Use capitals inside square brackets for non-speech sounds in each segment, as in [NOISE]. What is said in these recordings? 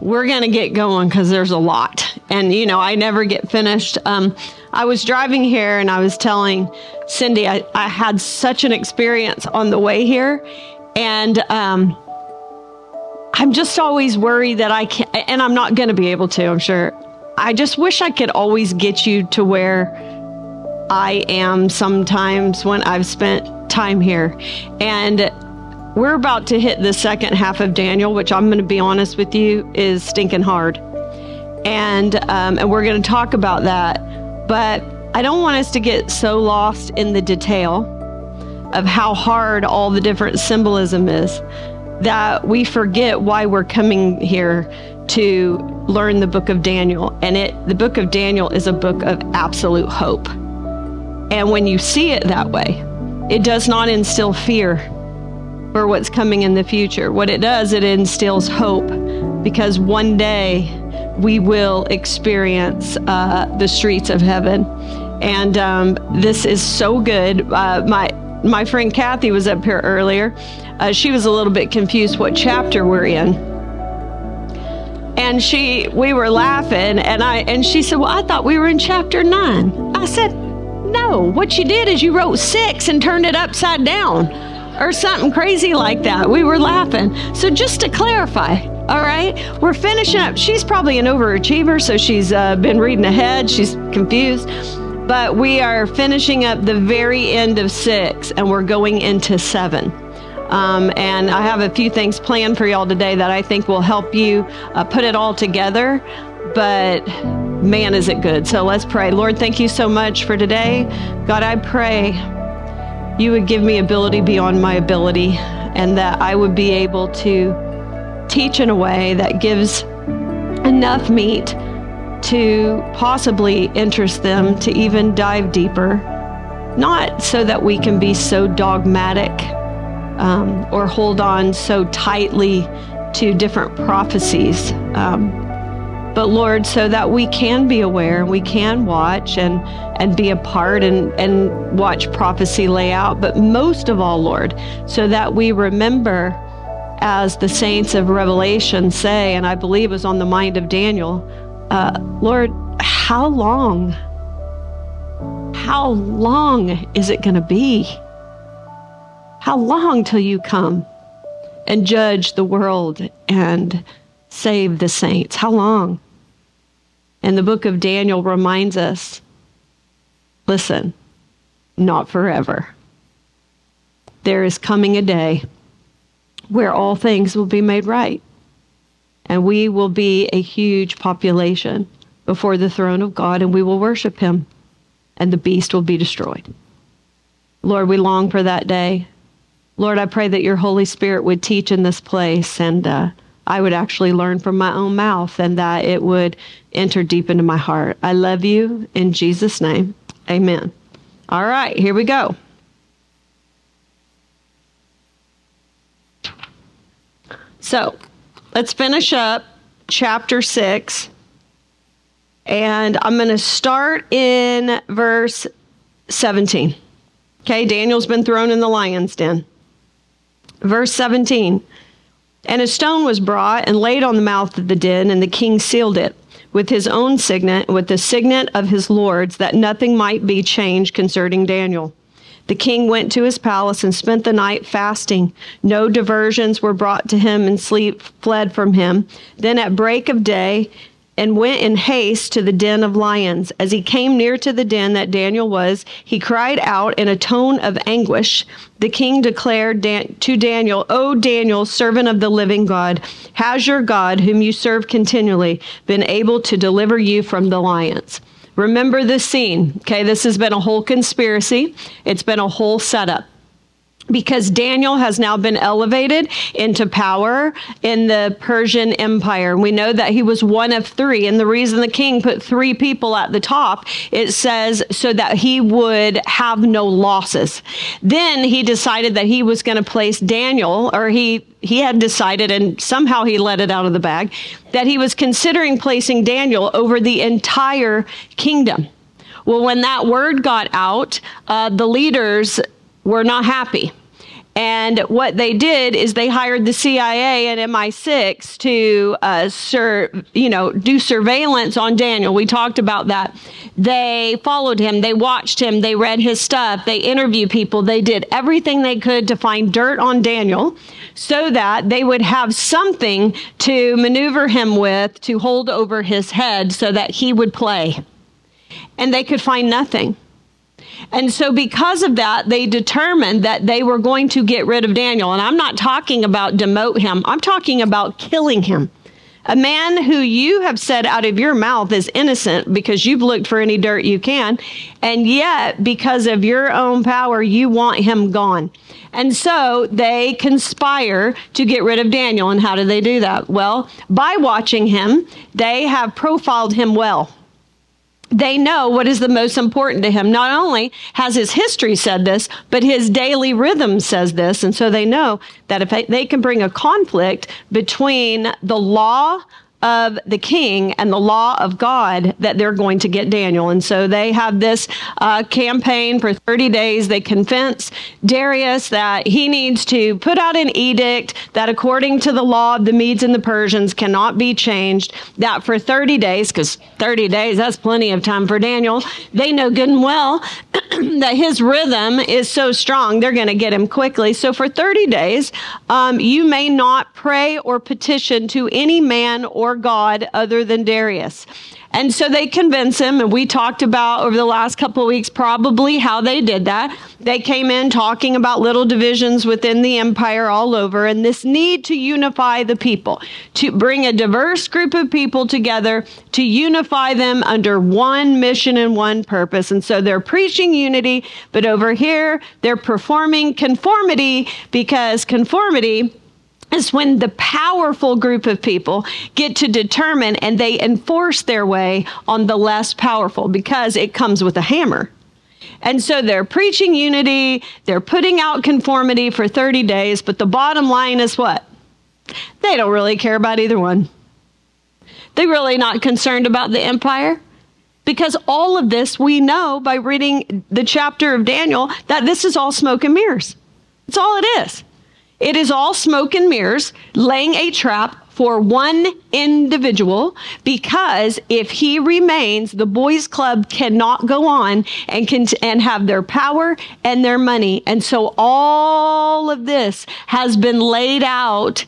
we're going to get going because there's a lot. And, you know, I never get finished. Um, I was driving here and I was telling Cindy I, I had such an experience on the way here. And um, I'm just always worried that I can't, and I'm not going to be able to, I'm sure. I just wish I could always get you to where I am sometimes when I've spent time here. And we're about to hit the second half of Daniel, which I'm going to be honest with you is stinking hard. And, um, and we're going to talk about that. But I don't want us to get so lost in the detail of how hard all the different symbolism is that we forget why we're coming here to learn the book of Daniel. And it the book of Daniel is a book of absolute hope. And when you see it that way, it does not instill fear for what's coming in the future. What it does, it instills hope because one day we will experience uh, the streets of heaven. And um, this is so good. Uh, my my friend Kathy was up here earlier. Uh, she was a little bit confused what chapter we're in. And she, we were laughing, and I, and she said, "Well, I thought we were in chapter nine." I said, "No. What you did is you wrote six and turned it upside down." Or something crazy like that. We were laughing. So, just to clarify, all right, we're finishing up. She's probably an overachiever, so she's uh, been reading ahead. She's confused. But we are finishing up the very end of six and we're going into seven. Um, and I have a few things planned for y'all today that I think will help you uh, put it all together. But man, is it good. So let's pray. Lord, thank you so much for today. God, I pray you would give me ability beyond my ability, and that I would be able to teach in a way that gives enough meat to possibly interest them to even dive deeper. Not so that we can be so dogmatic um, or hold on so tightly to different prophecies. Um, but Lord, so that we can be aware, we can watch and and be a part and and watch prophecy lay out. But most of all, Lord, so that we remember, as the saints of Revelation say, and I believe was on the mind of Daniel, uh, Lord, how long? How long is it going to be? How long till you come and judge the world and save the saints? How long? And the book of Daniel reminds us listen, not forever. There is coming a day where all things will be made right, and we will be a huge population before the throne of God, and we will worship him, and the beast will be destroyed. Lord, we long for that day. Lord, I pray that your Holy Spirit would teach in this place and uh, I would actually learn from my own mouth and that it would enter deep into my heart. I love you in Jesus' name. Amen. All right, here we go. So let's finish up chapter 6. And I'm going to start in verse 17. Okay, Daniel's been thrown in the lion's den. Verse 17. And a stone was brought and laid on the mouth of the den, and the king sealed it with his own signet, with the signet of his lords, that nothing might be changed concerning Daniel. The king went to his palace and spent the night fasting. No diversions were brought to him, and sleep fled from him. Then at break of day, and went in haste to the den of lions. As he came near to the den that Daniel was, he cried out in a tone of anguish. The king declared Dan- to Daniel, O Daniel, servant of the living God, has your God, whom you serve continually, been able to deliver you from the lions? Remember this scene. Okay, this has been a whole conspiracy, it's been a whole setup because Daniel has now been elevated into power in the Persian Empire. We know that he was one of three. And the reason the king put three people at the top, it says so that he would have no losses. Then he decided that he was going to place Daniel, or he, he had decided, and somehow he let it out of the bag, that he was considering placing Daniel over the entire kingdom. Well, when that word got out, uh, the leaders were not happy. And what they did is they hired the CIA and MI6 to, uh, sur- you know, do surveillance on Daniel. We talked about that. They followed him, they watched him, they read his stuff, they interviewed people, they did everything they could to find dirt on Daniel so that they would have something to maneuver him with to hold over his head so that he would play. And they could find nothing. And so, because of that, they determined that they were going to get rid of Daniel. And I'm not talking about demote him, I'm talking about killing him. A man who you have said out of your mouth is innocent because you've looked for any dirt you can. And yet, because of your own power, you want him gone. And so they conspire to get rid of Daniel. And how do they do that? Well, by watching him, they have profiled him well they know what is the most important to him. Not only has his history said this, but his daily rhythm says this. And so they know that if they can bring a conflict between the law of the king and the law of God that they're going to get Daniel. And so they have this uh, campaign for 30 days. They convince Darius that he needs to put out an edict that, according to the law of the Medes and the Persians, cannot be changed. That for 30 days, because 30 days, that's plenty of time for Daniel. They know good and well [CLEARS THROAT] that his rhythm is so strong, they're going to get him quickly. So for 30 days, um, you may not pray or petition to any man or God other than Darius. And so they convince him, and we talked about over the last couple of weeks probably how they did that. They came in talking about little divisions within the empire all over, and this need to unify the people, to bring a diverse group of people together, to unify them under one mission and one purpose. And so they're preaching unity, but over here, they're performing conformity because conformity is when the powerful group of people get to determine and they enforce their way on the less powerful because it comes with a hammer. And so they're preaching unity, they're putting out conformity for 30 days, but the bottom line is what? They don't really care about either one. They're really not concerned about the empire because all of this we know by reading the chapter of Daniel that this is all smoke and mirrors. It's all it is. It is all smoke and mirrors, laying a trap for one individual because if he remains, the boys club cannot go on and can and have their power and their money. And so all of this has been laid out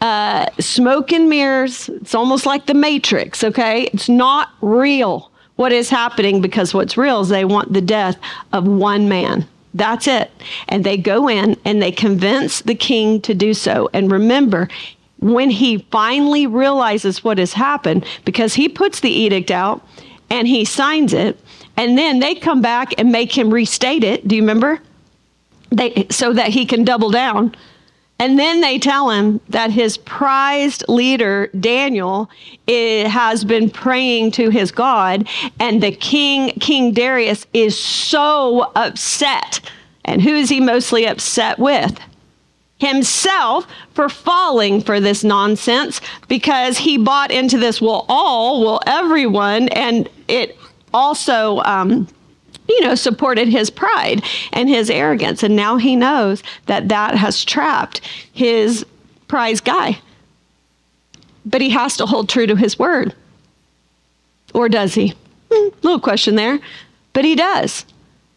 uh, smoke and mirrors. It's almost like the Matrix, okay? It's not real what is happening because what's real is they want the death of one man. That's it. And they go in and they convince the king to do so. And remember, when he finally realizes what has happened, because he puts the edict out and he signs it, and then they come back and make him restate it. Do you remember? They, so that he can double down. And then they tell him that his prized leader, Daniel, has been praying to his God, and the king, King Darius, is so upset. And who is he mostly upset with? Himself for falling for this nonsense because he bought into this, well, all, well, everyone, and it also. Um, you know, supported his pride and his arrogance. And now he knows that that has trapped his prize guy. But he has to hold true to his word. Or does he? Hmm, little question there. But he does.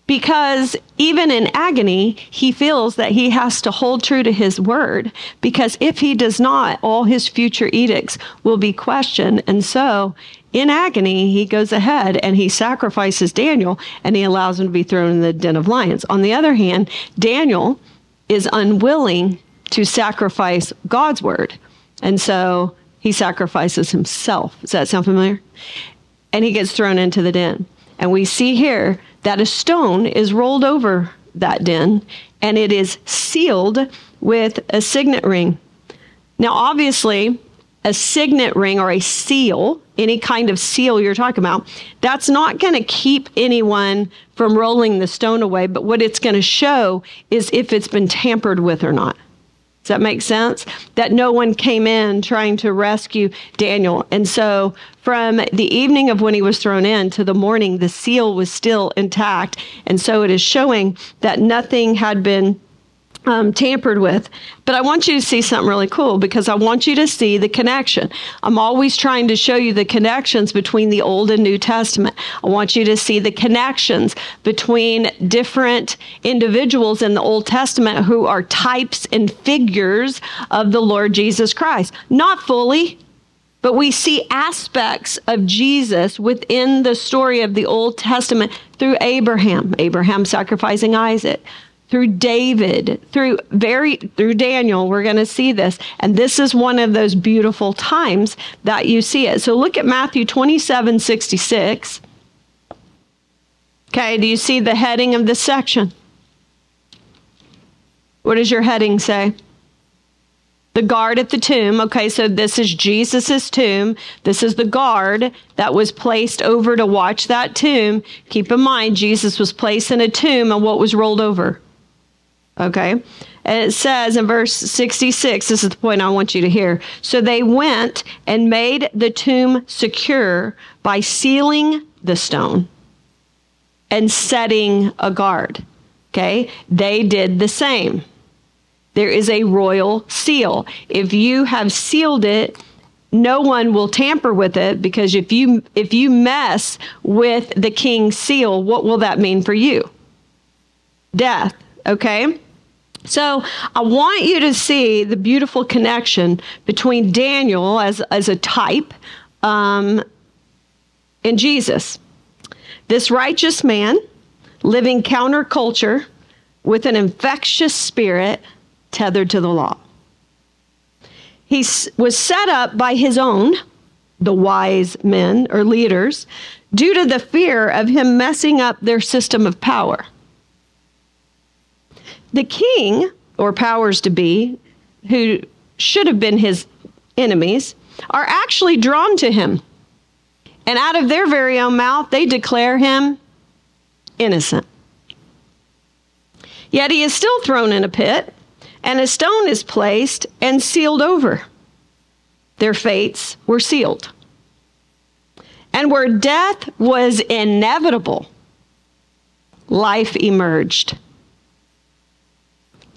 Because even in agony, he feels that he has to hold true to his word. Because if he does not, all his future edicts will be questioned. And so in agony, he goes ahead and he sacrifices Daniel and he allows him to be thrown in the den of lions. On the other hand, Daniel is unwilling to sacrifice God's word. And so he sacrifices himself. Does that sound familiar? And he gets thrown into the den. And we see here that a stone is rolled over that den and it is sealed with a signet ring. Now, obviously, a signet ring or a seal, any kind of seal you're talking about, that's not going to keep anyone from rolling the stone away. But what it's going to show is if it's been tampered with or not. Does that make sense? That no one came in trying to rescue Daniel. And so from the evening of when he was thrown in to the morning, the seal was still intact. And so it is showing that nothing had been um, tampered with. But I want you to see something really cool because I want you to see the connection. I'm always trying to show you the connections between the Old and New Testament. I want you to see the connections between different individuals in the Old Testament who are types and figures of the Lord Jesus Christ. Not fully, but we see aspects of Jesus within the story of the Old Testament through Abraham, Abraham sacrificing Isaac, through David, through very through Daniel, we're going to see this. And this is one of those beautiful times that you see it. So look at Matthew 27, 66. Okay, do you see the heading of this section? What does your heading say? The guard at the tomb. Okay, so this is Jesus's tomb. This is the guard that was placed over to watch that tomb. Keep in mind, Jesus was placed in a tomb, and what was rolled over? Okay. And it says in verse 66, this is the point I want you to hear. So they went and made the tomb secure by sealing the stone and setting a guard. Okay. They did the same. There is a royal seal. If you have sealed it, no one will tamper with it because if you if you mess with the king's seal, what will that mean for you? Death, okay? So I want you to see the beautiful connection between Daniel as, as a type um, and Jesus. This righteous man living counterculture with an infectious spirit tethered to the law. He was set up by his own, the wise men or leaders, due to the fear of him messing up their system of power. The king, or powers to be, who should have been his enemies, are actually drawn to him. And out of their very own mouth, they declare him innocent. Yet he is still thrown in a pit, and a stone is placed and sealed over. Their fates were sealed. And where death was inevitable, life emerged.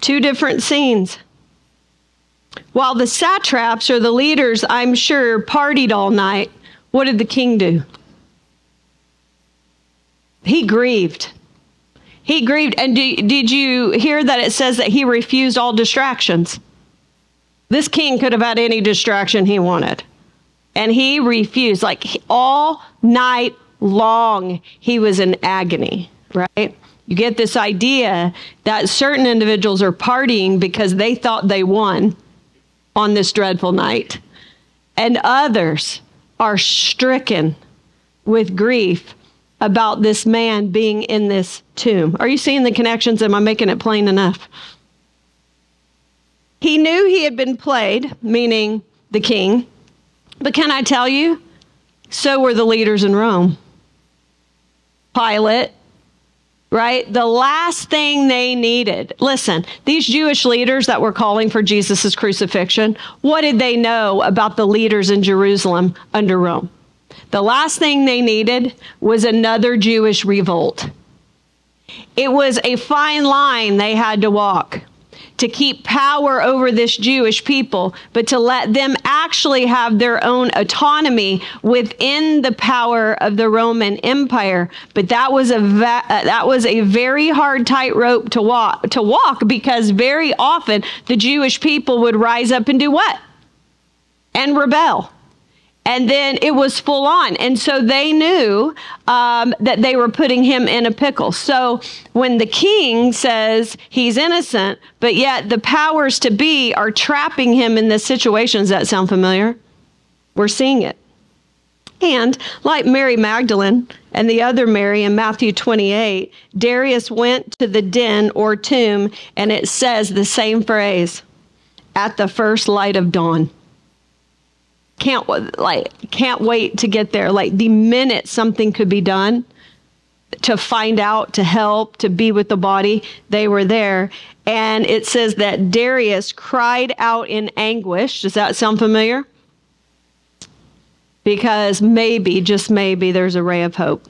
Two different scenes. While the satraps or the leaders, I'm sure, partied all night, what did the king do? He grieved. He grieved. And do, did you hear that it says that he refused all distractions? This king could have had any distraction he wanted. And he refused. Like all night long, he was in agony, right? You get this idea that certain individuals are partying because they thought they won on this dreadful night, and others are stricken with grief about this man being in this tomb. Are you seeing the connections? Am I making it plain enough? He knew he had been played, meaning the king. But can I tell you? So were the leaders in Rome. Pilate, right? The last thing they needed. Listen, these Jewish leaders that were calling for Jesus' crucifixion, what did they know about the leaders in Jerusalem under Rome? The last thing they needed was another Jewish revolt. It was a fine line they had to walk to keep power over this Jewish people, but to let them actually have their own autonomy within the power of the Roman Empire. But that was a va- uh, that was a very hard tightrope to walk to walk because very often the Jewish people would rise up and do what? And rebel and then it was full on. And so they knew um, that they were putting him in a pickle. So when the king says he's innocent, but yet the powers to be are trapping him in this situation, does that sound familiar? We're seeing it. And like Mary Magdalene and the other Mary in Matthew 28, Darius went to the den or tomb, and it says the same phrase at the first light of dawn can't like can't wait to get there. Like the minute something could be done to find out, to help, to be with the body, they were there. And it says that Darius cried out in anguish. Does that sound familiar? Because maybe, just maybe, there's a ray of hope.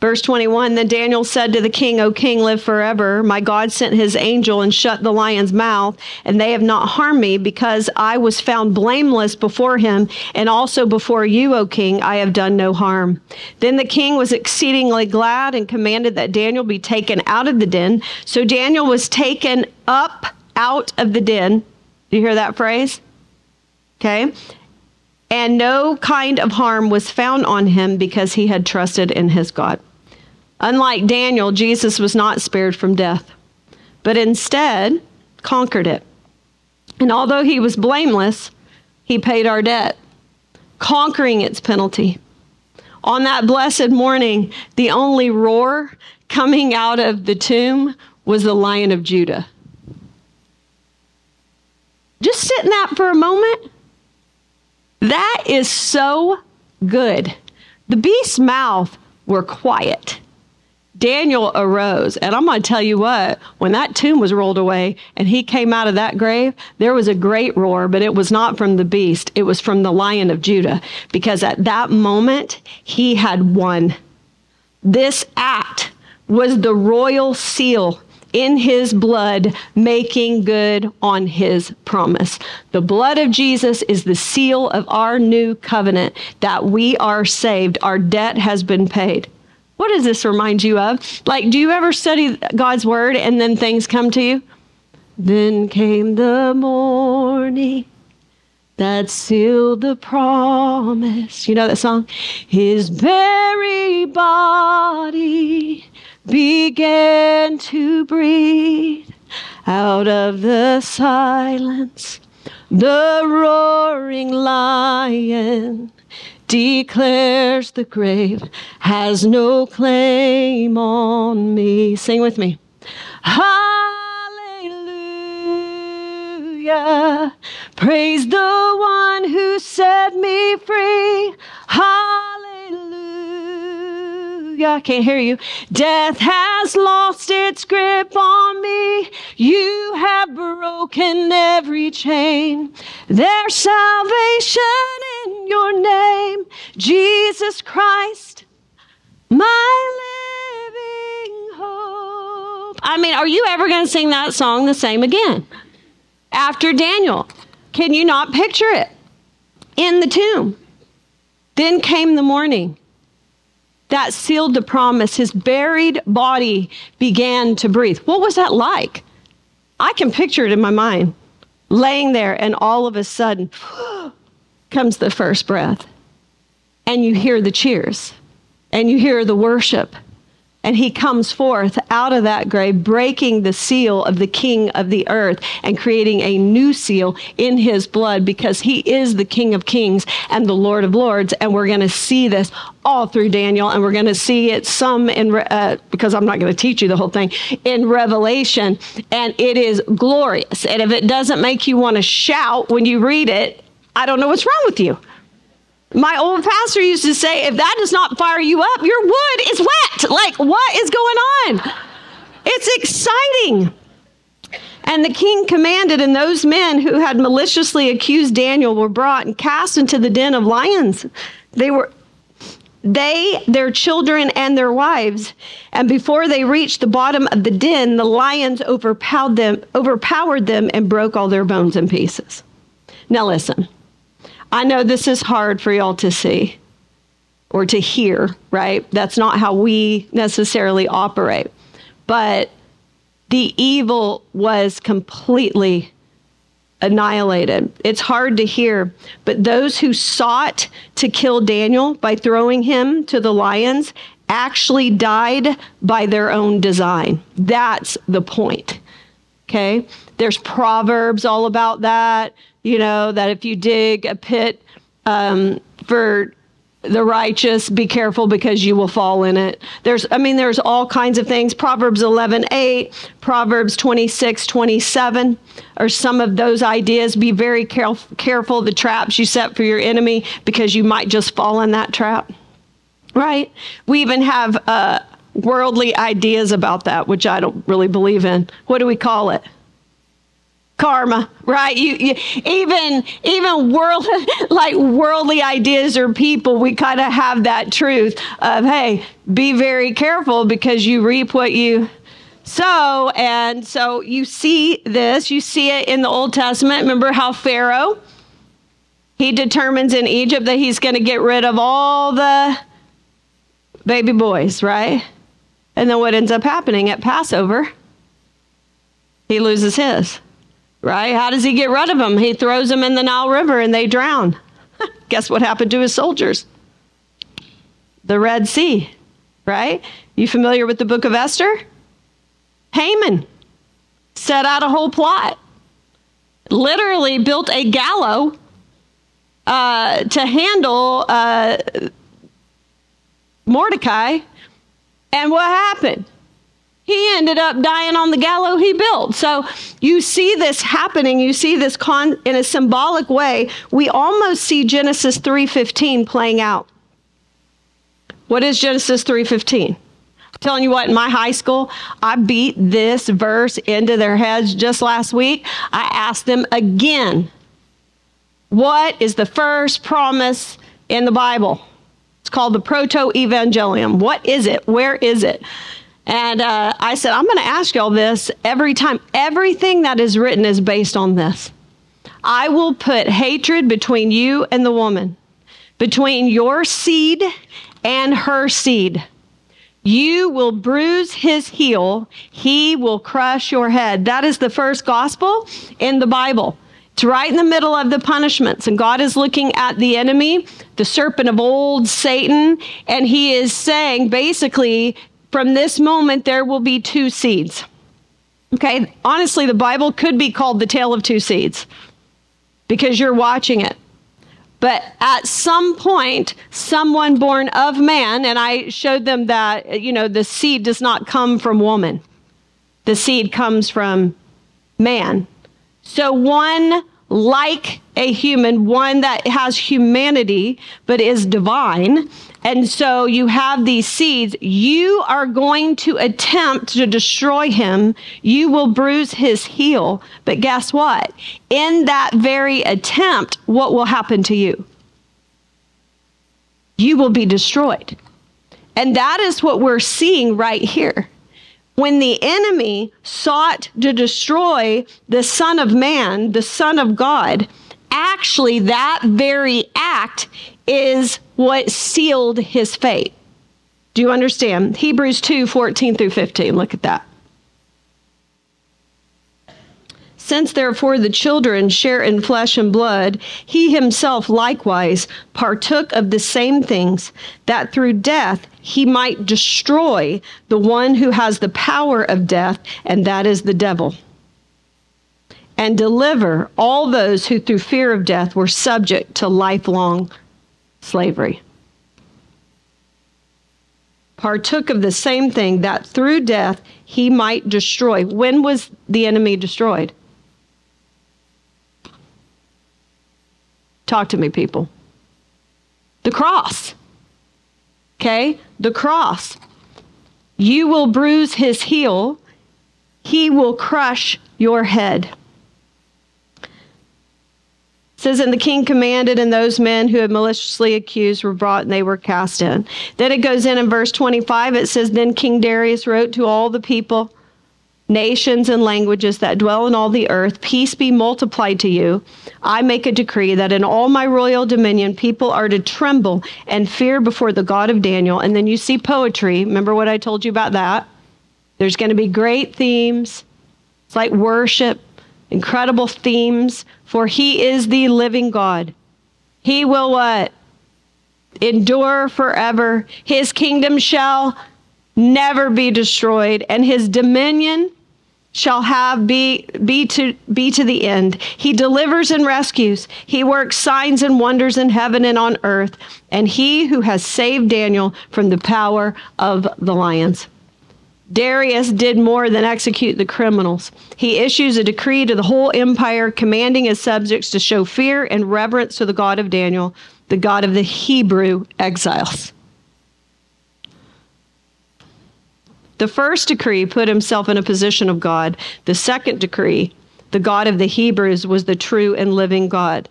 Verse 21 Then Daniel said to the king, O king, live forever. My God sent his angel and shut the lion's mouth, and they have not harmed me because I was found blameless before him, and also before you, O king, I have done no harm. Then the king was exceedingly glad and commanded that Daniel be taken out of the den. So Daniel was taken up out of the den. Do you hear that phrase? Okay. And no kind of harm was found on him because he had trusted in his God. Unlike Daniel, Jesus was not spared from death, but instead conquered it. And although he was blameless, he paid our debt, conquering its penalty. On that blessed morning, the only roar coming out of the tomb was the Lion of Judah. Just sit in that for a moment. That is so good. The beast's mouth were quiet. Daniel arose. And I'm going to tell you what, when that tomb was rolled away and he came out of that grave, there was a great roar, but it was not from the beast. It was from the lion of Judah. Because at that moment, he had won. This act was the royal seal in his blood, making good on his promise. The blood of Jesus is the seal of our new covenant that we are saved. Our debt has been paid. What does this remind you of? Like, do you ever study God's word and then things come to you? Then came the morning that sealed the promise. You know that song? His very body began to breathe out of the silence. The roaring lion declares the grave has no claim on me. Sing with me. Hallelujah. Praise the one who set me free. Hallelujah. I can't hear you. Death has lost its grip on me. You have broken every chain. There's salvation in your name, Jesus Christ, my living hope. I mean, are you ever going to sing that song the same again? After Daniel, can you not picture it? In the tomb. Then came the morning that sealed the promise. His buried body began to breathe. What was that like? I can picture it in my mind. Laying there, and all of a sudden, [GASPS] comes the first breath. And you hear the cheers, and you hear the worship. And he comes forth out of that grave, breaking the seal of the king of the earth and creating a new seal in his blood because he is the king of kings and the lord of lords. And we're going to see this all through Daniel, and we're going to see it some in, uh, because I'm not going to teach you the whole thing, in Revelation. And it is glorious. And if it doesn't make you want to shout when you read it, I don't know what's wrong with you. My old pastor used to say, if that does not fire you up, your wood is wet. Like, what is going on? It's exciting. And the king commanded, and those men who had maliciously accused Daniel were brought and cast into the den of lions. They were they, their children, and their wives. And before they reached the bottom of the den, the lions overpowered them, overpowered them and broke all their bones in pieces. Now listen. I know this is hard for y'all to see or to hear, right? That's not how we necessarily operate. But the evil was completely annihilated. It's hard to hear, but those who sought to kill Daniel by throwing him to the lions actually died by their own design. That's the point. Okay? There's proverbs all about that you know, that if you dig a pit um, for the righteous, be careful because you will fall in it. There's, I mean, there's all kinds of things. Proverbs 11, 8, Proverbs 26, 27 are some of those ideas. Be very caref- careful the traps you set for your enemy because you might just fall in that trap. Right? We even have uh, worldly ideas about that, which I don't really believe in. What do we call it? Karma right? You, you, even even world [LAUGHS] like worldly ideas or people we kind of have that truth of hey be very careful because you reap what you sow. And so you see this you see it in the old testament. Remember how pharaoh he determines in egypt that he's going to get rid of all the baby boys right? And then what ends up happening at passover he loses his right? How does he get rid of them? He throws them in the Nile River and they drown. [LAUGHS] Guess what happened to his soldiers? The Red Sea, right? You familiar with the book of Esther? Haman set out a whole plot, literally built a gallows uh, to handle uh, Mordecai. And what happened? He ended up dying on the gallows he built. So you see this happening. You see this con- in a symbolic way. We almost see Genesis 3:15 playing out. What is Genesis 3:15? I'm telling you what, in my high school, I beat this verse into their heads just last week. I asked them again, what is the first promise in the Bible? It's called the Proto Evangelium. What is it? Where is it? And uh, I said, I'm going to ask y'all this every time. Everything that is written is based on this. I will put hatred between you and the woman, between your seed and her seed. You will bruise his heel, he will crush your head. That is the first gospel in the Bible. It's right in the middle of the punishments. And God is looking at the enemy, the serpent of old, Satan, and he is saying basically, from this moment, there will be two seeds. Okay, honestly, the Bible could be called the tale of two seeds because you're watching it. But at some point, someone born of man, and I showed them that, you know, the seed does not come from woman, the seed comes from man. So one like a human, one that has humanity but is divine. And so you have these seeds. You are going to attempt to destroy him. You will bruise his heel. But guess what? In that very attempt, what will happen to you? You will be destroyed. And that is what we're seeing right here when the enemy sought to destroy the Son of Man, the Son of God, actually that very act is what sealed his fate. Do you understand? Hebrews 2 14 through 15. Look at that. Since therefore the children share in flesh and blood, he himself likewise partook of the same things, that through death he might destroy the one who has the power of death, and that is the devil, and deliver all those who through fear of death were subject to lifelong slavery. Partook of the same thing, that through death he might destroy. When was the enemy destroyed? Talk to me, people. The cross. Okay? The cross. You will bruise his heel, he will crush your head. Says, And the king commanded, and those men who had maliciously accused were brought and they were cast in. Then it goes in in verse 25, it says, Then King Darius wrote to all the people nations and languages that dwell in all the earth, peace be multiplied to you. I make a decree that in all my royal dominion, people are to tremble and fear before the God of Daniel. And then you see poetry. Remember what I told you about that? There's going to be great themes. It's like worship, incredible themes, for he is the living God. He will what? Endure forever. His kingdom shall never be destroyed, and his dominion shall have be be to be to the end. He delivers and rescues. He works signs and wonders in heaven and on earth, and he who has saved Daniel from the power of the lions. Darius did more than execute the criminals. He issues a decree to the whole empire commanding his subjects to show fear and reverence to the God of Daniel, the God of the Hebrew exiles. The first decree put himself in a position of God. The second decree the God of the Hebrews was the true and living God.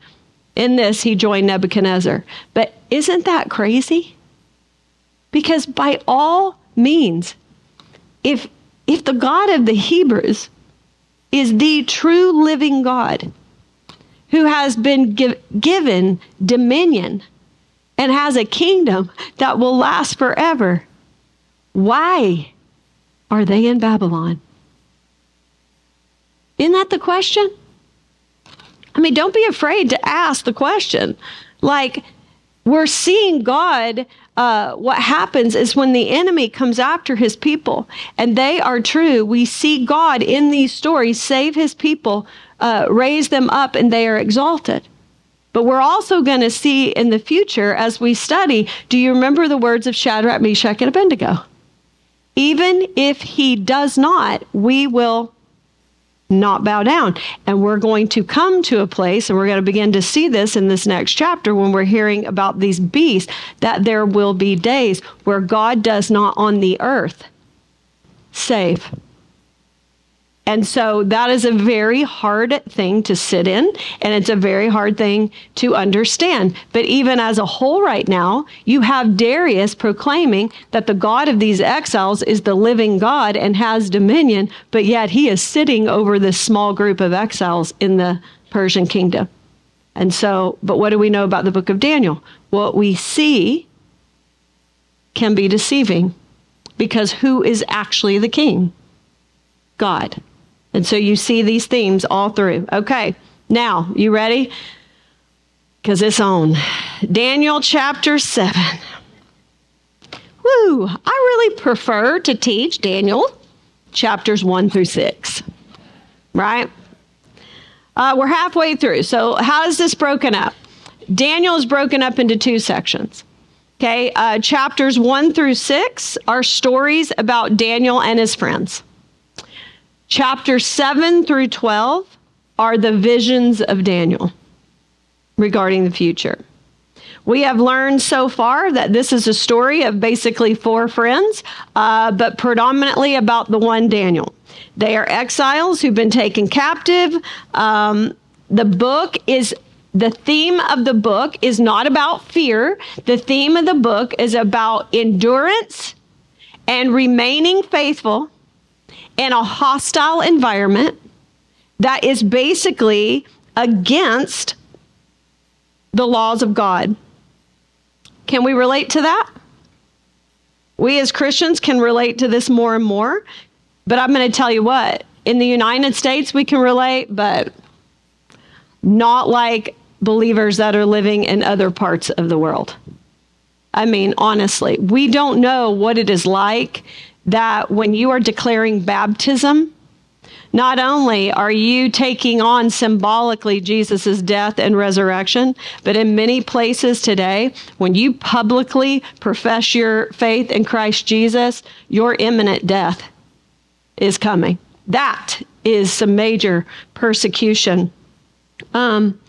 In this, he joined Nebuchadnezzar. But isn't that crazy? Because by all means, if, if the God of the Hebrews is the true living God who has been give, given dominion and has a kingdom that will last forever, why are they in Babylon? Isn't that the question? I mean, don't be afraid to ask the question. Like, we're seeing God. Uh, what happens is when the enemy comes after his people and they are true, we see God in these stories save his people, uh, raise them up, and they are exalted. But we're also going to see in the future as we study do you remember the words of Shadrach, Meshach, and Abednego? Even if he does not, we will not bow down. And we're going to come to a place, and we're going to begin to see this in this next chapter when we're hearing about these beasts, that there will be days where God does not on the earth save. And so that is a very hard thing to sit in, and it's a very hard thing to understand. But even as a whole, right now, you have Darius proclaiming that the God of these exiles is the living God and has dominion, but yet he is sitting over this small group of exiles in the Persian kingdom. And so, but what do we know about the book of Daniel? What we see can be deceiving because who is actually the king? God. And so you see these themes all through. Okay, now, you ready? Because it's on. Daniel chapter 7. Woo, I really prefer to teach Daniel chapters 1 through 6, right? Uh, we're halfway through. So, how is this broken up? Daniel is broken up into two sections. Okay, uh, chapters 1 through 6 are stories about Daniel and his friends. Chapter 7 through 12 are the visions of Daniel regarding the future. We have learned so far that this is a story of basically four friends, uh, but predominantly about the one Daniel. They are exiles who've been taken captive. Um, the book is the theme of the book is not about fear. The theme of the book is about endurance and remaining faithful in a hostile environment that is basically against the laws of God. Can we relate to that? We as Christians can relate to this more and more. But I'm going to tell you what, in the United States, we can relate, but not like believers that are living in other parts of the world. I mean, honestly, we don't know what it is like that when you are declaring baptism, not only are you taking on symbolically Jesus' death and resurrection, but in many places today, when you publicly profess your faith in Christ Jesus, your imminent death is coming. That is some major persecution. Um,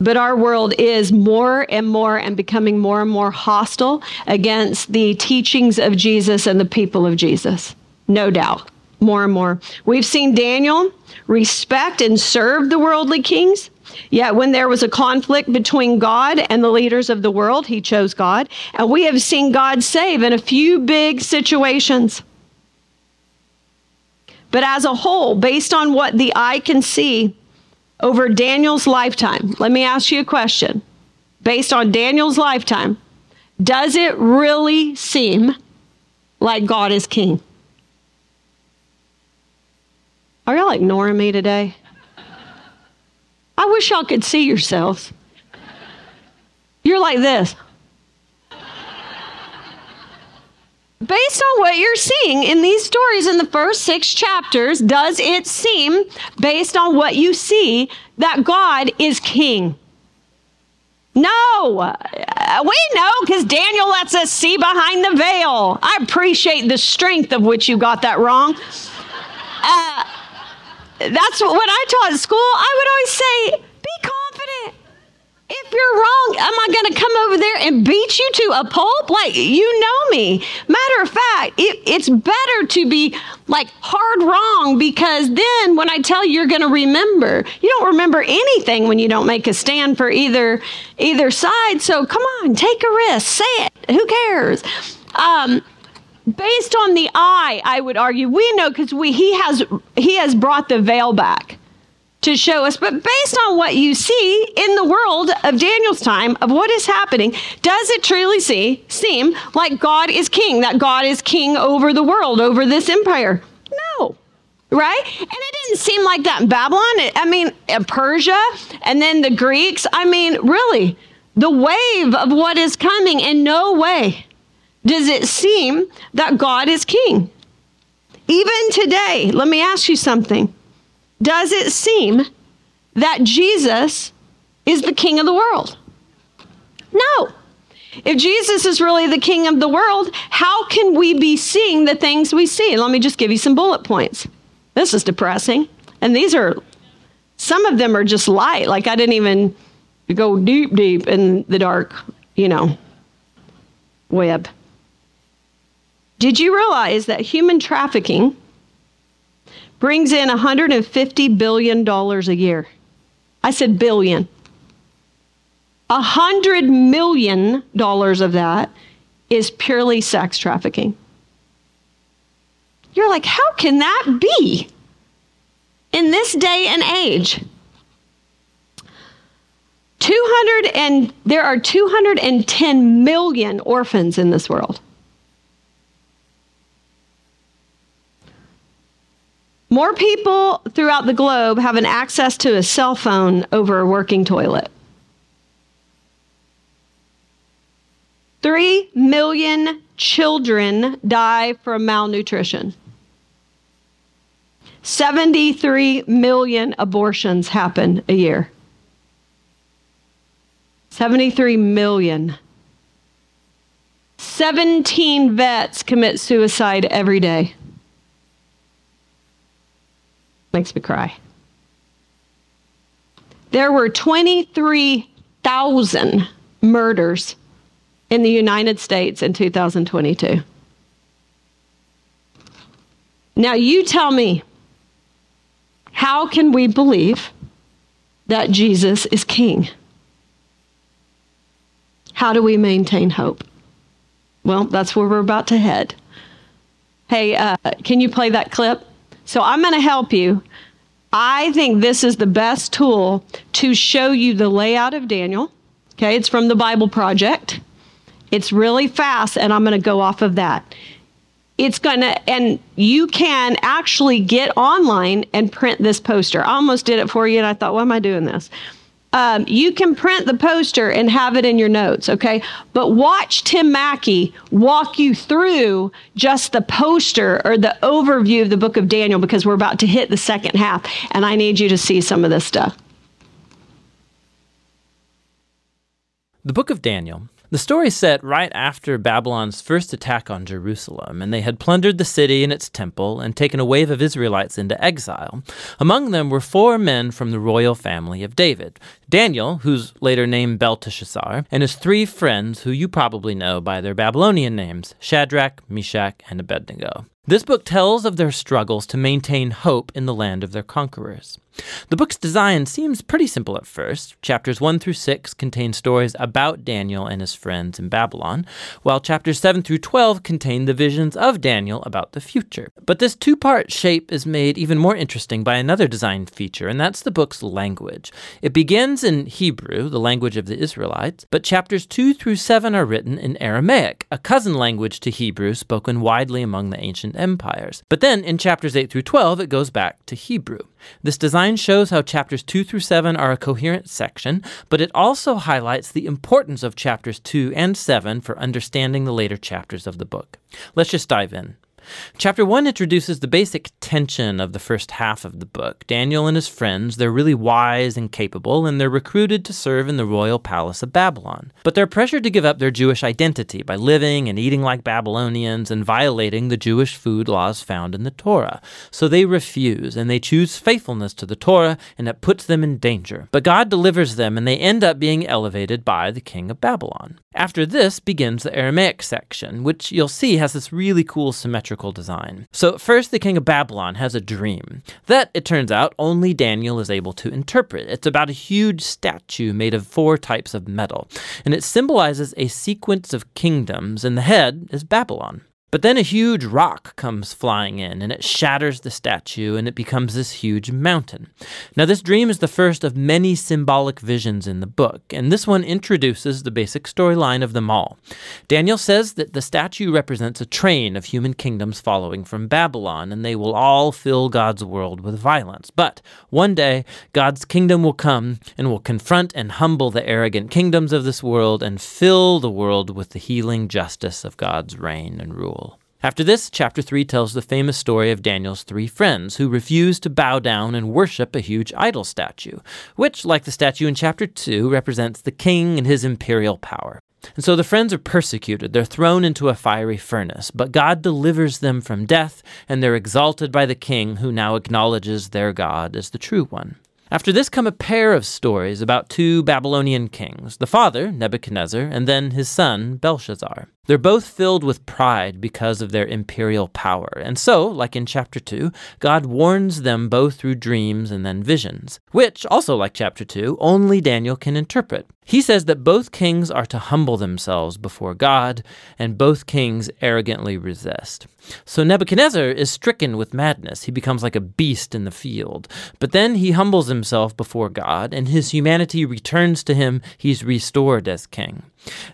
but our world is more and more and becoming more and more hostile against the teachings of Jesus and the people of Jesus. No doubt. More and more. We've seen Daniel respect and serve the worldly kings. Yet when there was a conflict between God and the leaders of the world, he chose God. And we have seen God save in a few big situations. But as a whole, based on what the eye can see, over Daniel's lifetime, let me ask you a question. Based on Daniel's lifetime, does it really seem like God is king? Are y'all ignoring me today? I wish y'all could see yourselves. You're like this. Based on what you're seeing in these stories in the first six chapters, does it seem, based on what you see, that God is king? No, uh, we know because Daniel lets us see behind the veil. I appreciate the strength of which you got that wrong. Uh, that's what, when I taught school, I would always say. If you're wrong, am I going to come over there and beat you to a pulp? Like, you know me. Matter of fact, it, it's better to be like hard wrong because then when I tell you, you're going to remember. You don't remember anything when you don't make a stand for either either side. So come on, take a risk. Say it. Who cares? Um, based on the eye, I would argue we know because we he has he has brought the veil back to show us. But based on what you see in the world of Daniel's time, of what is happening, does it truly see, seem like God is king, that God is king over the world, over this empire? No. Right? And it didn't seem like that in Babylon. I mean, uh, Persia and then the Greeks. I mean, really, the wave of what is coming, in no way does it seem that God is king. Even today, let me ask you something does it seem that Jesus is the king of the world? No. If Jesus is really the king of the world, how can we be seeing the things we see? Let me just give you some bullet points. This is depressing. And these are, some of them are just light. Like I didn't even go deep, deep in the dark, you know, web. Did you realize that human trafficking brings in $150 billion a year. I said billion. A hundred million dollars of that is purely sex trafficking. You're like, how can that be in this day and age? 200 and there are 210 million orphans in this world. More people throughout the globe have an access to a cell phone over a working toilet. Three million children die from malnutrition. 73 million abortions happen a year. 73 million. 17 vets commit suicide every day. Makes me cry. There were 23,000 murders in the United States in 2022. Now, you tell me, how can we believe that Jesus is king? How do we maintain hope? Well, that's where we're about to head. Hey, uh, can you play that clip? So I'm going to help you. I think this is the best tool to show you the layout of Daniel. Okay, it's from the Bible Project. It's really fast, and I'm going to go off of that. It's going to, and you can actually get online and print this poster. I almost did it for you, and I thought, why am I doing this? Um, you can print the poster and have it in your notes, okay? But watch Tim Mackie walk you through just the poster or the overview of the book of Daniel because we're about to hit the second half and I need you to see some of this stuff. The book of Daniel the story set right after Babylon's first attack on Jerusalem, and they had plundered the city and its temple and taken a wave of Israelites into exile. Among them were four men from the royal family of David Daniel, who's later named Belteshazzar, and his three friends, who you probably know by their Babylonian names Shadrach, Meshach, and Abednego. This book tells of their struggles to maintain hope in the land of their conquerors. The book's design seems pretty simple at first. Chapters 1 through 6 contain stories about Daniel and his friends in Babylon, while chapters 7 through 12 contain the visions of Daniel about the future. But this two part shape is made even more interesting by another design feature, and that's the book's language. It begins in Hebrew, the language of the Israelites, but chapters 2 through 7 are written in Aramaic, a cousin language to Hebrew spoken widely among the ancient empires. But then in chapters 8 through 12, it goes back to Hebrew. This design shows how chapters 2 through 7 are a coherent section, but it also highlights the importance of chapters 2 and 7 for understanding the later chapters of the book. Let's just dive in. Chapter 1 introduces the basic tension of the first half of the book. Daniel and his friends, they're really wise and capable, and they're recruited to serve in the royal palace of Babylon. But they're pressured to give up their Jewish identity by living and eating like Babylonians and violating the Jewish food laws found in the Torah. So they refuse, and they choose faithfulness to the Torah, and it puts them in danger. But God delivers them, and they end up being elevated by the king of Babylon. After this begins the Aramaic section, which you'll see has this really cool symmetrical design. So, first, the king of Babylon has a dream that, it turns out, only Daniel is able to interpret. It's about a huge statue made of four types of metal, and it symbolizes a sequence of kingdoms, and the head is Babylon. But then a huge rock comes flying in and it shatters the statue and it becomes this huge mountain. Now, this dream is the first of many symbolic visions in the book, and this one introduces the basic storyline of them all. Daniel says that the statue represents a train of human kingdoms following from Babylon, and they will all fill God's world with violence. But one day, God's kingdom will come and will confront and humble the arrogant kingdoms of this world and fill the world with the healing justice of God's reign and rule. After this, chapter 3 tells the famous story of Daniel's three friends who refuse to bow down and worship a huge idol statue, which, like the statue in chapter 2, represents the king and his imperial power. And so the friends are persecuted. They're thrown into a fiery furnace, but God delivers them from death, and they're exalted by the king who now acknowledges their God as the true one. After this come a pair of stories about two Babylonian kings, the father, Nebuchadnezzar, and then his son, Belshazzar. They're both filled with pride because of their imperial power. And so, like in chapter 2, God warns them both through dreams and then visions, which, also like chapter 2, only Daniel can interpret. He says that both kings are to humble themselves before God, and both kings arrogantly resist. So Nebuchadnezzar is stricken with madness. He becomes like a beast in the field. But then he humbles himself before God, and his humanity returns to him. He's restored as king.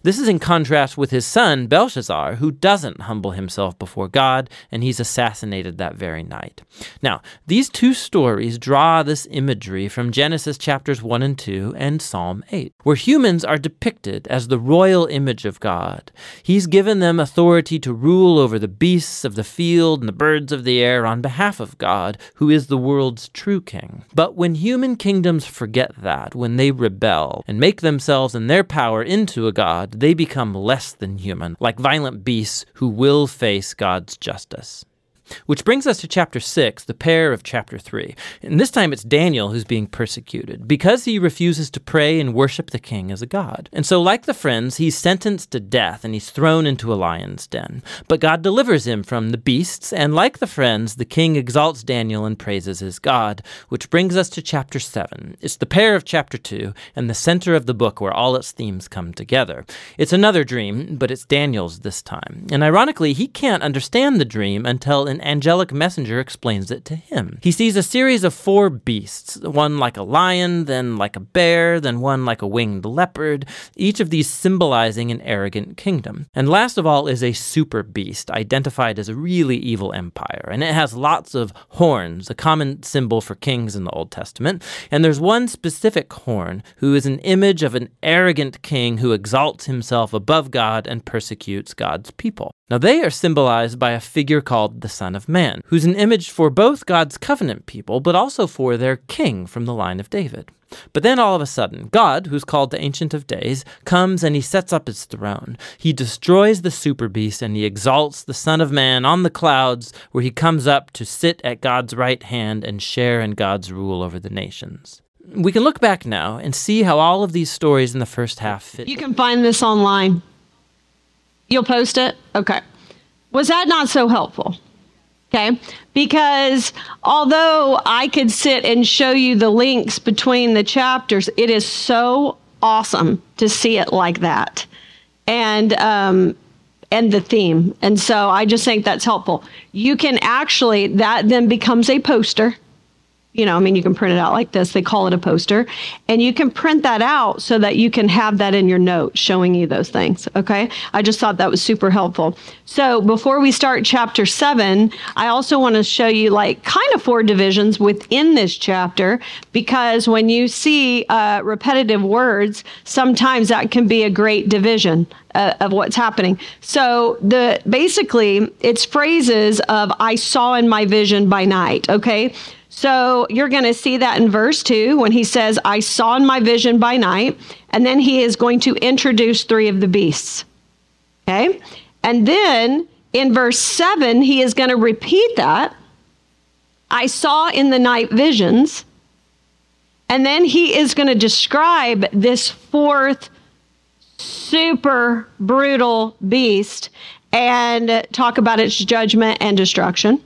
This is in contrast with his son, Belshazzar, who doesn't humble himself before God, and he's assassinated that very night. Now, these two stories draw this imagery from Genesis chapters 1 and 2 and Psalm 8, where humans are depicted as the royal image of God. He's given them authority to rule over the beasts of the field and the birds of the air on behalf of God, who is the world's true king. But when human kingdoms forget that, when they rebel and make themselves and their power into a God, they become less than human, like violent beasts who will face God's justice. Which brings us to chapter 6, the pair of chapter 3. And this time it's Daniel who's being persecuted because he refuses to pray and worship the king as a god. And so, like the friends, he's sentenced to death and he's thrown into a lion's den. But God delivers him from the beasts, and like the friends, the king exalts Daniel and praises his God. Which brings us to chapter 7. It's the pair of chapter 2 and the center of the book where all its themes come together. It's another dream, but it's Daniel's this time. And ironically, he can't understand the dream until an angelic messenger explains it to him. He sees a series of four beasts, one like a lion, then like a bear, then one like a winged leopard, each of these symbolizing an arrogant kingdom. And last of all is a super beast, identified as a really evil empire. And it has lots of horns, a common symbol for kings in the Old Testament. And there's one specific horn who is an image of an arrogant king who exalts himself above God and persecutes God's people. Now, they are symbolized by a figure called the Son of Man, who's an image for both God's covenant people, but also for their king from the line of David. But then all of a sudden, God, who's called the Ancient of Days, comes and he sets up his throne. He destroys the super beast and he exalts the Son of Man on the clouds, where he comes up to sit at God's right hand and share in God's rule over the nations. We can look back now and see how all of these stories in the first half fit. You can find this online. You'll post it? Okay. Was that not so helpful? Okay. Because although I could sit and show you the links between the chapters, it is so awesome to see it like that. And, um, and the theme. And so I just think that's helpful. You can actually, that then becomes a poster you know, I mean, you can print it out like this. They call it a poster. And you can print that out so that you can have that in your notes showing you those things. Okay. I just thought that was super helpful. So before we start chapter seven, I also want to show you like kind of four divisions within this chapter because when you see uh, repetitive words, sometimes that can be a great division. Uh, of what's happening. So the basically it's phrases of I saw in my vision by night, okay? So you're going to see that in verse 2 when he says, I saw in my vision by night. And then he is going to introduce three of the beasts. Okay? And then in verse 7, he is going to repeat that. I saw in the night visions. And then he is going to describe this fourth super brutal beast and talk about its judgment and destruction.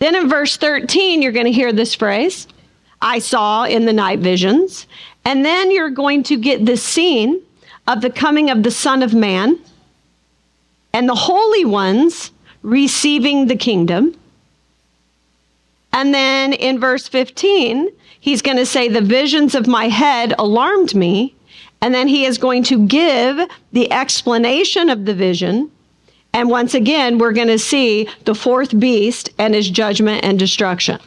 Then in verse 13, you're going to hear this phrase I saw in the night visions. And then you're going to get the scene of the coming of the Son of Man and the holy ones receiving the kingdom. And then in verse 15, he's going to say, The visions of my head alarmed me. And then he is going to give the explanation of the vision and once again, we're going to see the fourth beast and his judgment and destruction.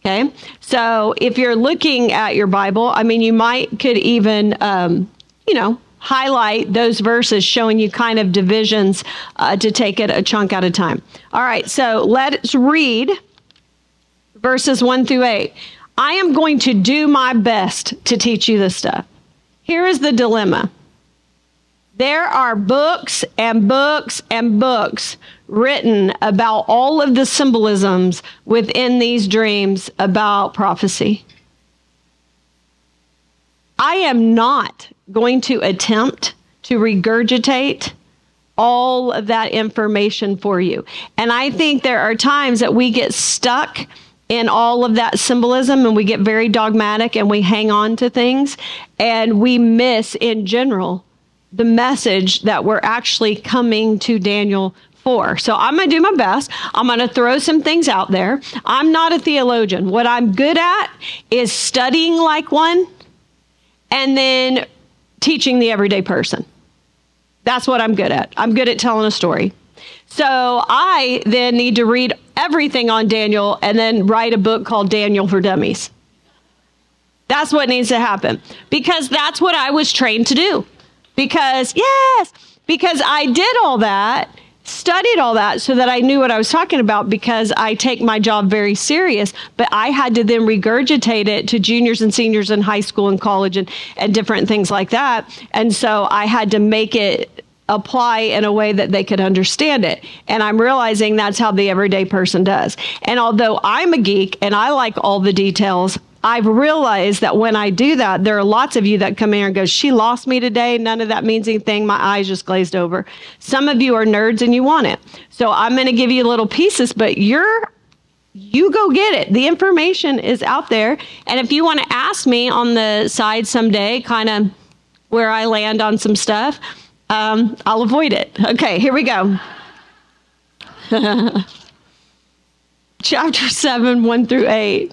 Okay. So if you're looking at your Bible, I mean, you might could even, um, you know, highlight those verses showing you kind of divisions uh, to take it a chunk at a time. All right. So let's read verses one through eight. I am going to do my best to teach you this stuff. Here is the dilemma. There are books and books and books written about all of the symbolisms within these dreams about prophecy. I am not going to attempt to regurgitate all of that information for you. And I think there are times that we get stuck in all of that symbolism and we get very dogmatic and we hang on to things and we miss in general the message that we're actually coming to Daniel for. So I'm going to do my best. I'm going to throw some things out there. I'm not a theologian. What I'm good at is studying like one and then teaching the everyday person. That's what I'm good at. I'm good at telling a story. So I then need to read everything on Daniel and then write a book called Daniel for Dummies. That's what needs to happen because that's what I was trained to do because, yes, because I did all that, studied all that so that I knew what I was talking about because I take my job very serious, but I had to then regurgitate it to juniors and seniors in high school and college and, and different things like that. And so I had to make it apply in a way that they could understand it. And I'm realizing that's how the everyday person does. And although I'm a geek and I like all the details, I've realized that when I do that, there are lots of you that come in and go, She lost me today. None of that means anything. My eyes just glazed over. Some of you are nerds and you want it. So I'm going to give you little pieces, but you're you go get it. The information is out there. And if you want to ask me on the side someday, kind of where I land on some stuff, um, I'll avoid it. Okay, here we go. [LAUGHS] Chapter 7, 1 through 8.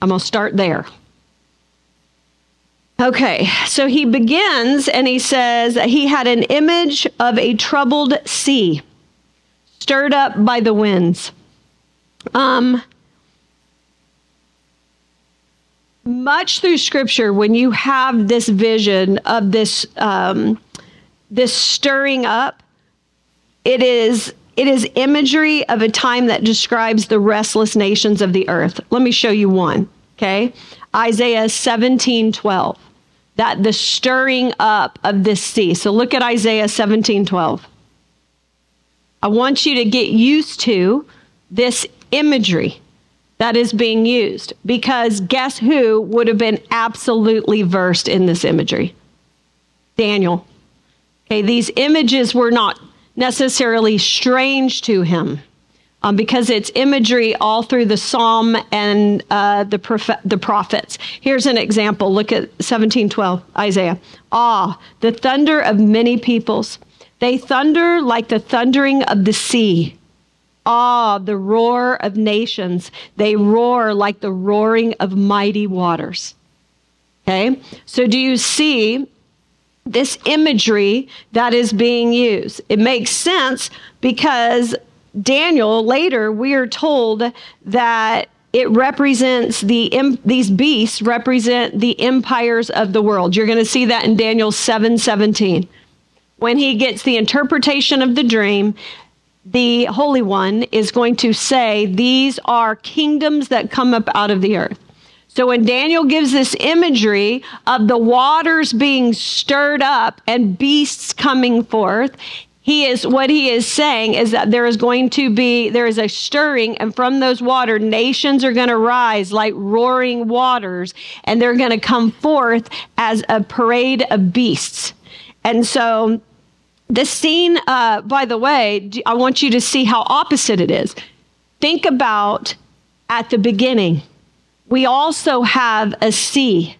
I'm going to start there. Okay, so he begins and he says that he had an image of a troubled sea stirred up by the winds. Um, much through scripture, when you have this vision of this um, this stirring up, it is it is imagery of a time that describes the restless nations of the earth. Let me show you one. Okay, Isaiah seventeen twelve that the stirring up of this sea. So look at Isaiah 17 12. I want you to get used to this imagery that is being used because guess who would have been absolutely versed in this imagery? Daniel. Okay, these images were not necessarily strange to him um, because it's imagery all through the psalm and uh, the, prof- the prophets. Here's an example. Look at 1712, Isaiah. Ah, the thunder of many peoples. They thunder like the thundering of the sea. Ah, the roar of nations. They roar like the roaring of mighty waters. Okay, so do you see this imagery that is being used? It makes sense because Daniel, later, we are told that it represents the these beasts represent the empires of the world. You're going to see that in Daniel 7 17. When he gets the interpretation of the dream, the Holy One is going to say, These are kingdoms that come up out of the earth. So when Daniel gives this imagery of the waters being stirred up and beasts coming forth, he is what he is saying is that there is going to be there is a stirring and from those water nations are going to rise like roaring waters and they're going to come forth as a parade of beasts. And so this scene uh, by the way i want you to see how opposite it is. Think about at the beginning we also have a sea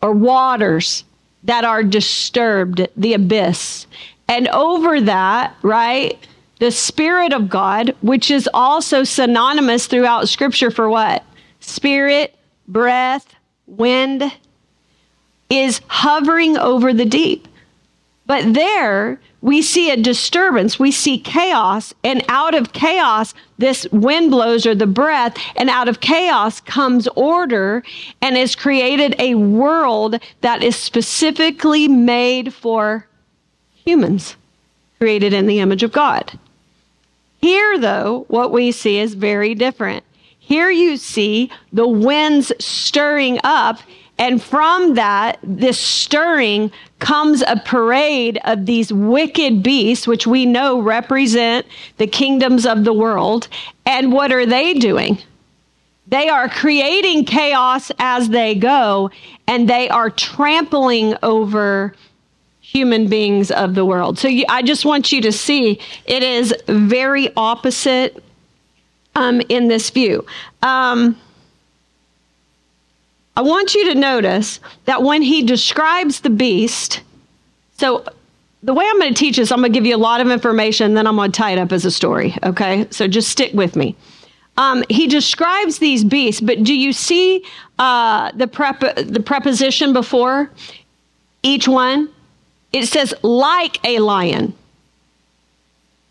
or waters that are disturbed the abyss and over that, right, the Spirit of God, which is also synonymous throughout Scripture for what? Spirit, breath, wind, is hovering over the deep. But there, we see a disturbance, we see chaos, and out of chaos, this wind blows or the breath, and out of chaos comes order and has created a world that is specifically made for humans created in the image of God. Here, though, what we see is very different. Here you see the winds stirring up, and from that, this stirring comes a parade of these wicked beasts, which we know represent the kingdoms of the world. And what are they doing? They are creating chaos as they go, and they are trampling over human beings of the world. So you, I just want you to see it is very opposite um, in this view. Um, I want you to notice that when he describes the beast, so the way I'm going to teach this, I'm going to give you a lot of information, then I'm going to tie it up as a story. Okay, so just stick with me. Um, he describes these beasts, but do you see uh, the prep the preposition before each one? It says, like a lion,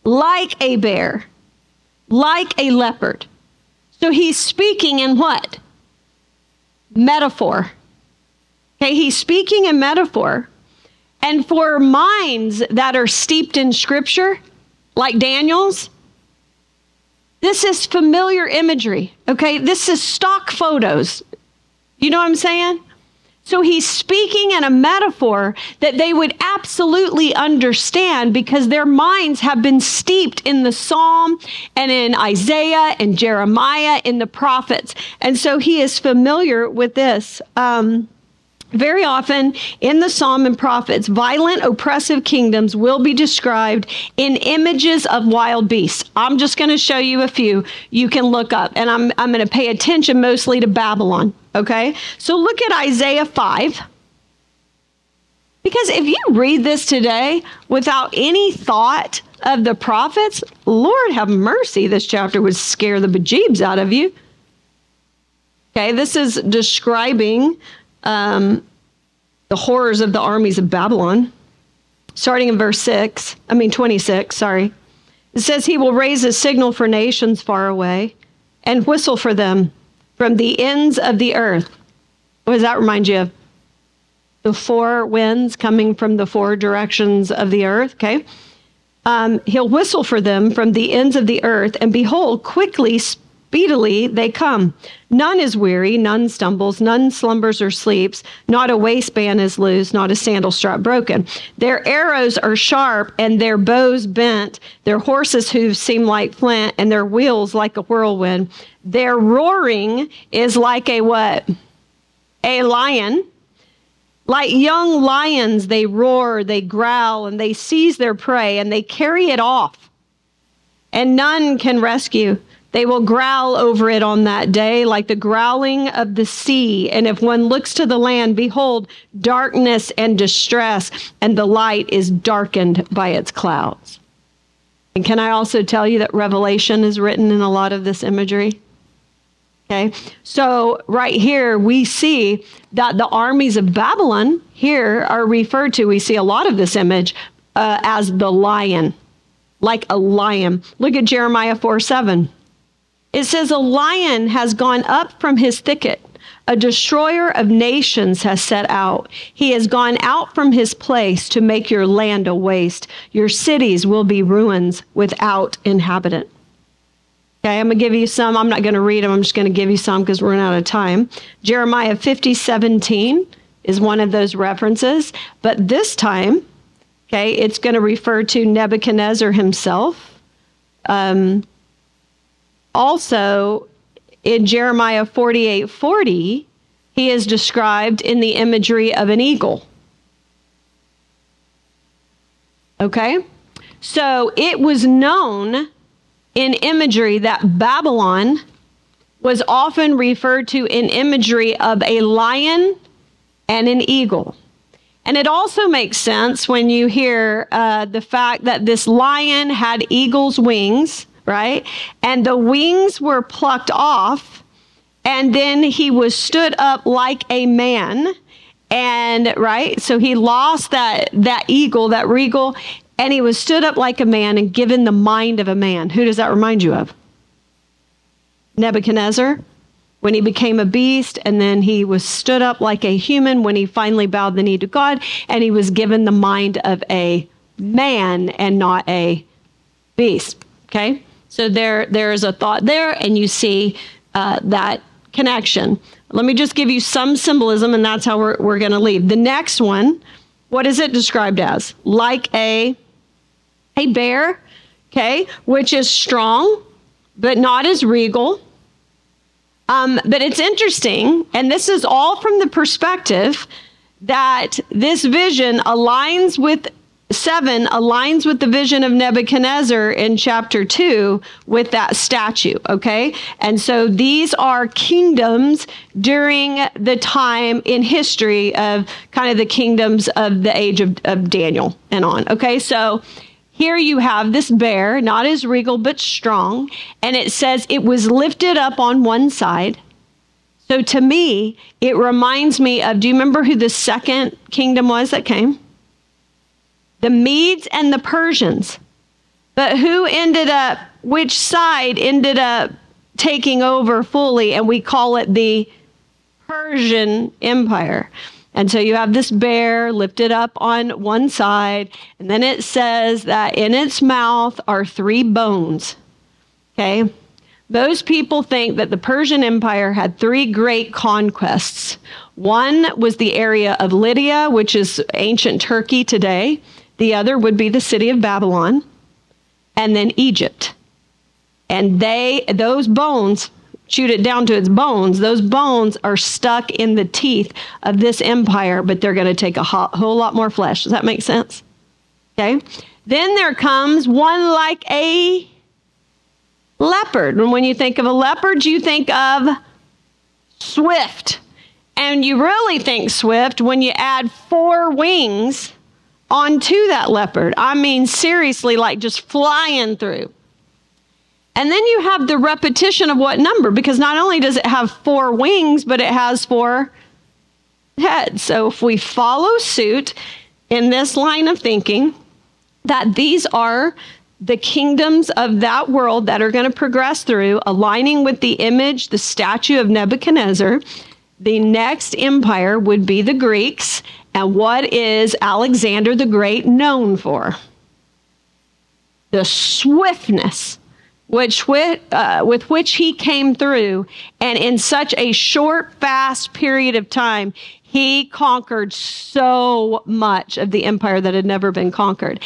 like a bear, like a leopard. So he's speaking in what? Metaphor. Okay, he's speaking in metaphor. And for minds that are steeped in scripture, like Daniel's, this is familiar imagery. Okay, this is stock photos. You know what I'm saying? So he's speaking in a metaphor that they would absolutely understand because their minds have been steeped in the Psalm and in Isaiah and Jeremiah in the prophets. And so he is familiar with this. Um, Very often in the Psalm and prophets, violent, oppressive kingdoms will be described in images of wild beasts. I'm just going to show you a few you can look up, and I'm, I'm going to pay attention mostly to Babylon. Okay? So look at Isaiah 5. Because if you read this today without any thought of the prophets, Lord have mercy, this chapter would scare the bejeebs out of you. Okay, this is describing um, the horrors of the armies of Babylon, starting in verse 6, I mean 26, sorry. It says, He will raise a signal for nations far away and whistle for them from the ends of the earth. What does that remind you of? The four winds coming from the four directions of the earth, okay? Um, he'll whistle for them from the ends of the earth, and behold, quickly, speedily they come. None is weary, none stumbles, none slumbers or sleeps, not a waistband is loose, not a sandal strap broken. Their arrows are sharp and their bows bent, their horses' hooves seem like flint, and their wheels like a whirlwind. Their roaring is like a what? A lion. Like young lions, they roar, they growl, and they seize their prey, and they carry it off. And none can rescue. They will growl over it on that day like the growling of the sea. And if one looks to the land, behold, darkness and distress, and the light is darkened by its clouds. And can I also tell you that Revelation is written in a lot of this imagery? Okay, so right here we see that the armies of Babylon here are referred to, we see a lot of this image uh, as the lion, like a lion. Look at Jeremiah 4 7. It says, A lion has gone up from his thicket. A destroyer of nations has set out. He has gone out from his place to make your land a waste. Your cities will be ruins without inhabitant. Okay, I'm going to give you some. I'm not going to read them. I'm just going to give you some because we're running out of time. Jeremiah 50, 17 is one of those references. But this time, okay, it's going to refer to Nebuchadnezzar himself. Um, also, in Jeremiah 48 40, he is described in the imagery of an eagle. Okay? So it was known in imagery that Babylon was often referred to in imagery of a lion and an eagle. And it also makes sense when you hear uh, the fact that this lion had eagle's wings right? And the wings were plucked off, and then he was stood up like a man. And right, so he lost that that eagle, that regal, and he was stood up like a man and given the mind of a man. Who does that remind you of? Nebuchadnezzar, when he became a beast, and then he was stood up like a human when he finally bowed the knee to God, and he was given the mind of a man and not a beast. Okay? So there, there is a thought there, and you see uh, that connection. Let me just give you some symbolism, and that's how we're, we're going to leave. The next one, what is it described as? Like a, a bear, okay, which is strong, but not as regal. Um, but it's interesting, and this is all from the perspective that this vision aligns with 7 aligns with the vision of Nebuchadnezzar in chapter 2 with that statue, okay? And so these are kingdoms during the time in history of kind of the kingdoms of the age of, of Daniel and on, okay? So here you have this bear, not as regal but strong, and it says it was lifted up on one side. So to me, it reminds me of do you remember who the second kingdom was that came? The Medes and the Persians. But who ended up, which side ended up taking over fully? And we call it the Persian Empire. And so you have this bear lifted up on one side, and then it says that in its mouth are three bones. Okay? Those people think that the Persian Empire had three great conquests. One was the area of Lydia, which is ancient Turkey today. The other would be the city of Babylon, and then Egypt. And they, those bones, chewed it down to its bones. Those bones are stuck in the teeth of this empire, but they're going to take a whole lot more flesh. Does that make sense? Okay. Then there comes one like a leopard. And when you think of a leopard, you think of swift. And you really think swift when you add four wings onto that leopard. I mean, seriously, like just flying through. And then you have the repetition of what number, because not only does it have four wings, but it has four heads. So if we follow suit in this line of thinking, that these are the kingdoms of that world that are going to progress through, aligning with the image, the statue of Nebuchadnezzar. The next empire would be the Greeks. And what is Alexander the Great known for? The swiftness which with, uh, with which he came through, and in such a short, fast period of time, he conquered so much of the empire that had never been conquered.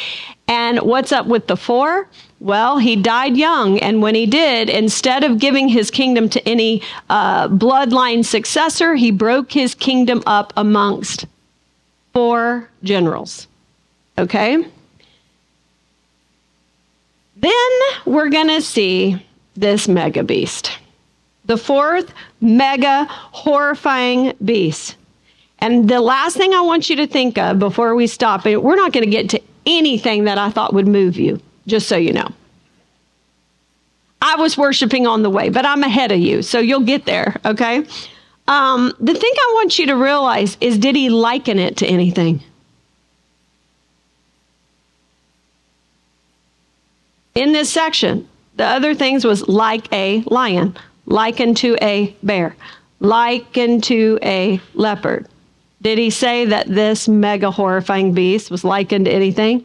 And what's up with the four? Well, he died young, and when he did, instead of giving his kingdom to any uh, bloodline successor, he broke his kingdom up amongst four generals. Okay? Then we're going to see this mega beast. The fourth mega horrifying beast. And the last thing I want you to think of before we stop, and we're not going to get to anything that I thought would move you, just so you know. I was worshiping on the way, but I'm ahead of you, so you'll get there, okay? Um, the thing I want you to realize is did he liken it to anything? in this section. The other things was like a lion, likened to a bear, likened to a leopard. Did he say that this mega horrifying beast was likened to anything?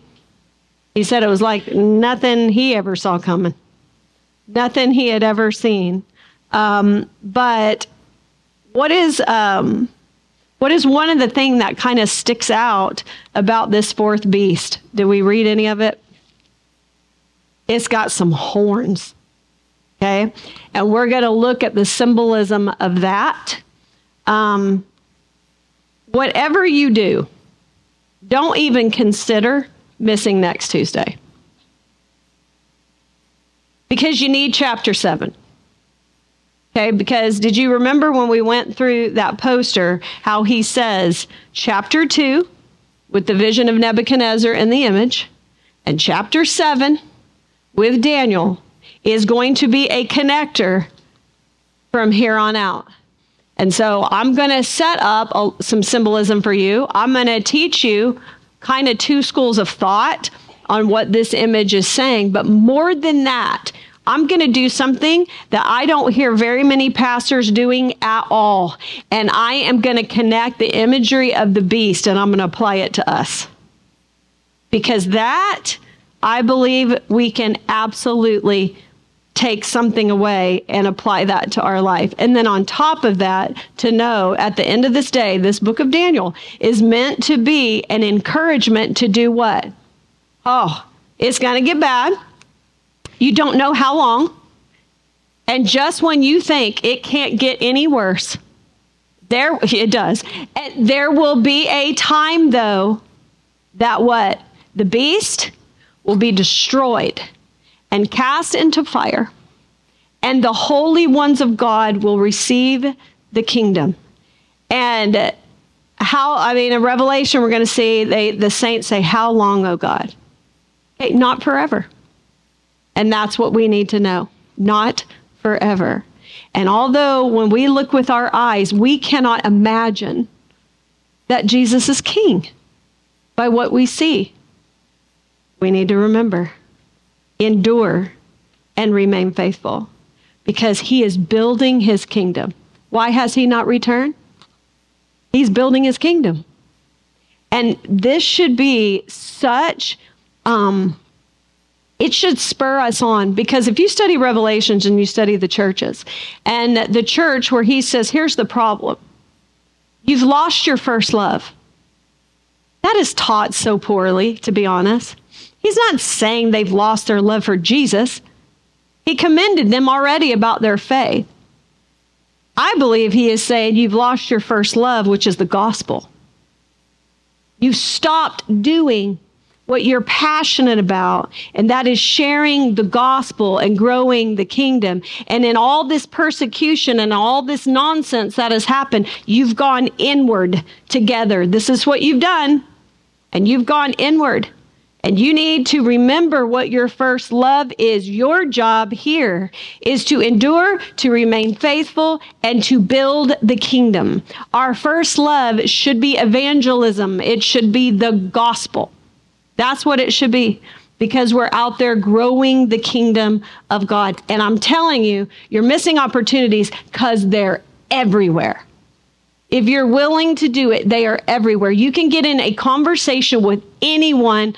He said it was like nothing he ever saw coming, nothing he had ever seen. Um, but what is um, what is one of the thing that kind of sticks out about this fourth beast? Did we read any of it? It's got some horns. Okay? And we're going to look at the symbolism of that. Um, whatever you do, don't even consider missing next Tuesday. Because you need chapter 7. Okay, because did you remember when we went through that poster how he says chapter 2 with the vision of Nebuchadnezzar and the image, and chapter 7 with Daniel is going to be a connector from here on out. And so I'm going to set up a, some symbolism for you. I'm going to teach you kind of two schools of thought on what this image is saying. But more than that, I'm going to do something that I don't hear very many pastors doing at all. And I am going to connect the imagery of the beast and I'm going to apply it to us. Because that I believe we can absolutely take something away and apply that to our life. And then on top of that, to know at the end of this day, this book of Daniel is meant to be an encouragement to do what? Oh, it's going to get bad. You don't know how long. And just when you think it can't get any worse, there it does. And there will be a time though that what? The beast will be destroyed and cast into fire, and the holy ones of God will receive the kingdom. And how, I mean, in Revelation, we're going to see they, the saints say, How long, O God? Not forever. And that's what we need to know. Not forever. And although when we look with our eyes, we cannot imagine that Jesus is king by what we see we need to remember endure and remain faithful because he is building his kingdom. Why has he not returned? He's building his kingdom. And this should be such, um, it should spur us on because if you study Revelations and you study the churches, and the church where he says, here's the problem you've lost your first love. That is taught so poorly, to be honest. He's not saying they've lost their love for Jesus. He commended them already about their faith. I believe he is saying you've lost your first love, which is the gospel. You've stopped doing what you're passionate about, and that is sharing the gospel and growing the kingdom. And in all this persecution and all this nonsense that has happened, you've gone inward together. This is what you've done, and you've gone inward. And you need to remember what your first love is. Your job here is to endure, to remain faithful, and to build the kingdom. Our first love should be evangelism, it should be the gospel. That's what it should be because we're out there growing the kingdom of God. And I'm telling you, you're missing opportunities because they're everywhere. If you're willing to do it, they are everywhere. You can get in a conversation with anyone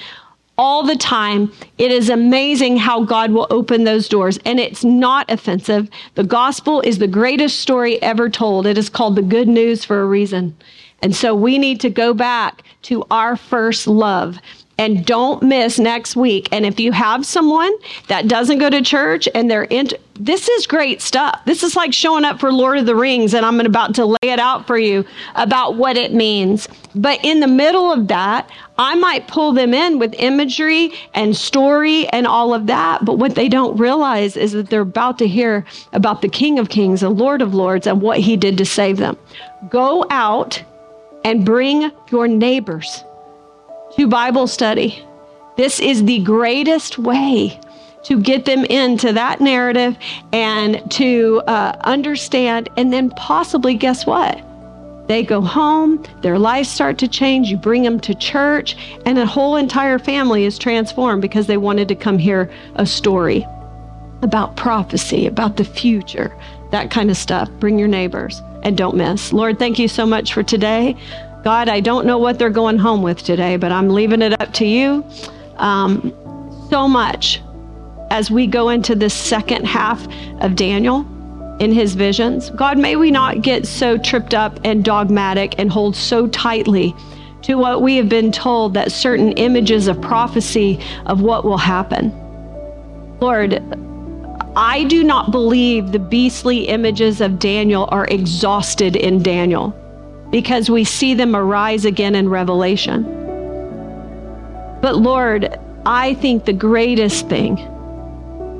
all the time. It is amazing how God will open those doors, and it's not offensive. The gospel is the greatest story ever told. It is called the good news for a reason. And so we need to go back to our first love. And don't miss next week. And if you have someone that doesn't go to church and they're in, this is great stuff. This is like showing up for Lord of the Rings, and I'm about to lay it out for you about what it means. But in the middle of that, I might pull them in with imagery and story and all of that. But what they don't realize is that they're about to hear about the King of Kings, the Lord of Lords, and what he did to save them. Go out and bring your neighbors to Bible study. This is the greatest way to get them into that narrative and to uh, understand, and then possibly, guess what? They go home, their lives start to change. You bring them to church, and a whole entire family is transformed because they wanted to come hear a story about prophecy, about the future, that kind of stuff. Bring your neighbors and don't miss. Lord, thank you so much for today. God, I don't know what they're going home with today, but I'm leaving it up to you. Um, so much as we go into this second half of Daniel in his visions. God, may we not get so tripped up and dogmatic and hold so tightly to what we have been told that certain images of prophecy of what will happen. Lord, I do not believe the beastly images of Daniel are exhausted in Daniel because we see them arise again in Revelation. But Lord, I think the greatest thing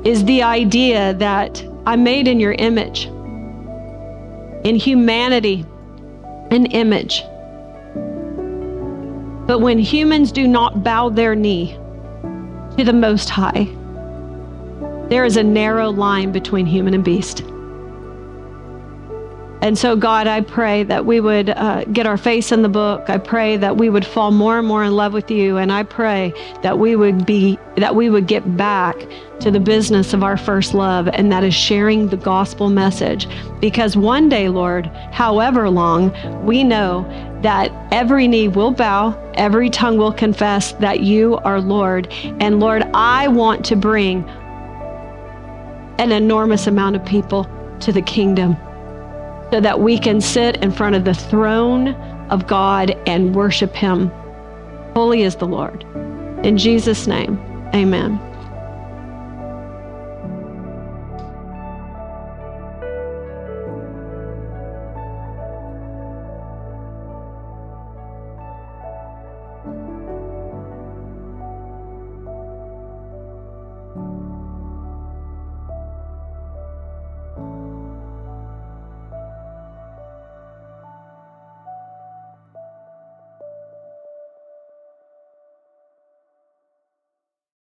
is the idea that I'm made in your image, in humanity, an image. But when humans do not bow their knee to the Most High, there is a narrow line between human and beast. And so, God, I pray that we would uh, get our face in the book. I pray that we would fall more and more in love with you. And I pray that we would be, that we would get back to the business of our first love, and that is sharing the gospel message. Because one day, Lord, however long, we know that every knee will bow, every tongue will confess that you are Lord. And Lord, I want to bring an enormous amount of people to the kingdom so that we can sit in front of the throne of God and worship Him. Holy is the Lord. In Jesus' name, amen.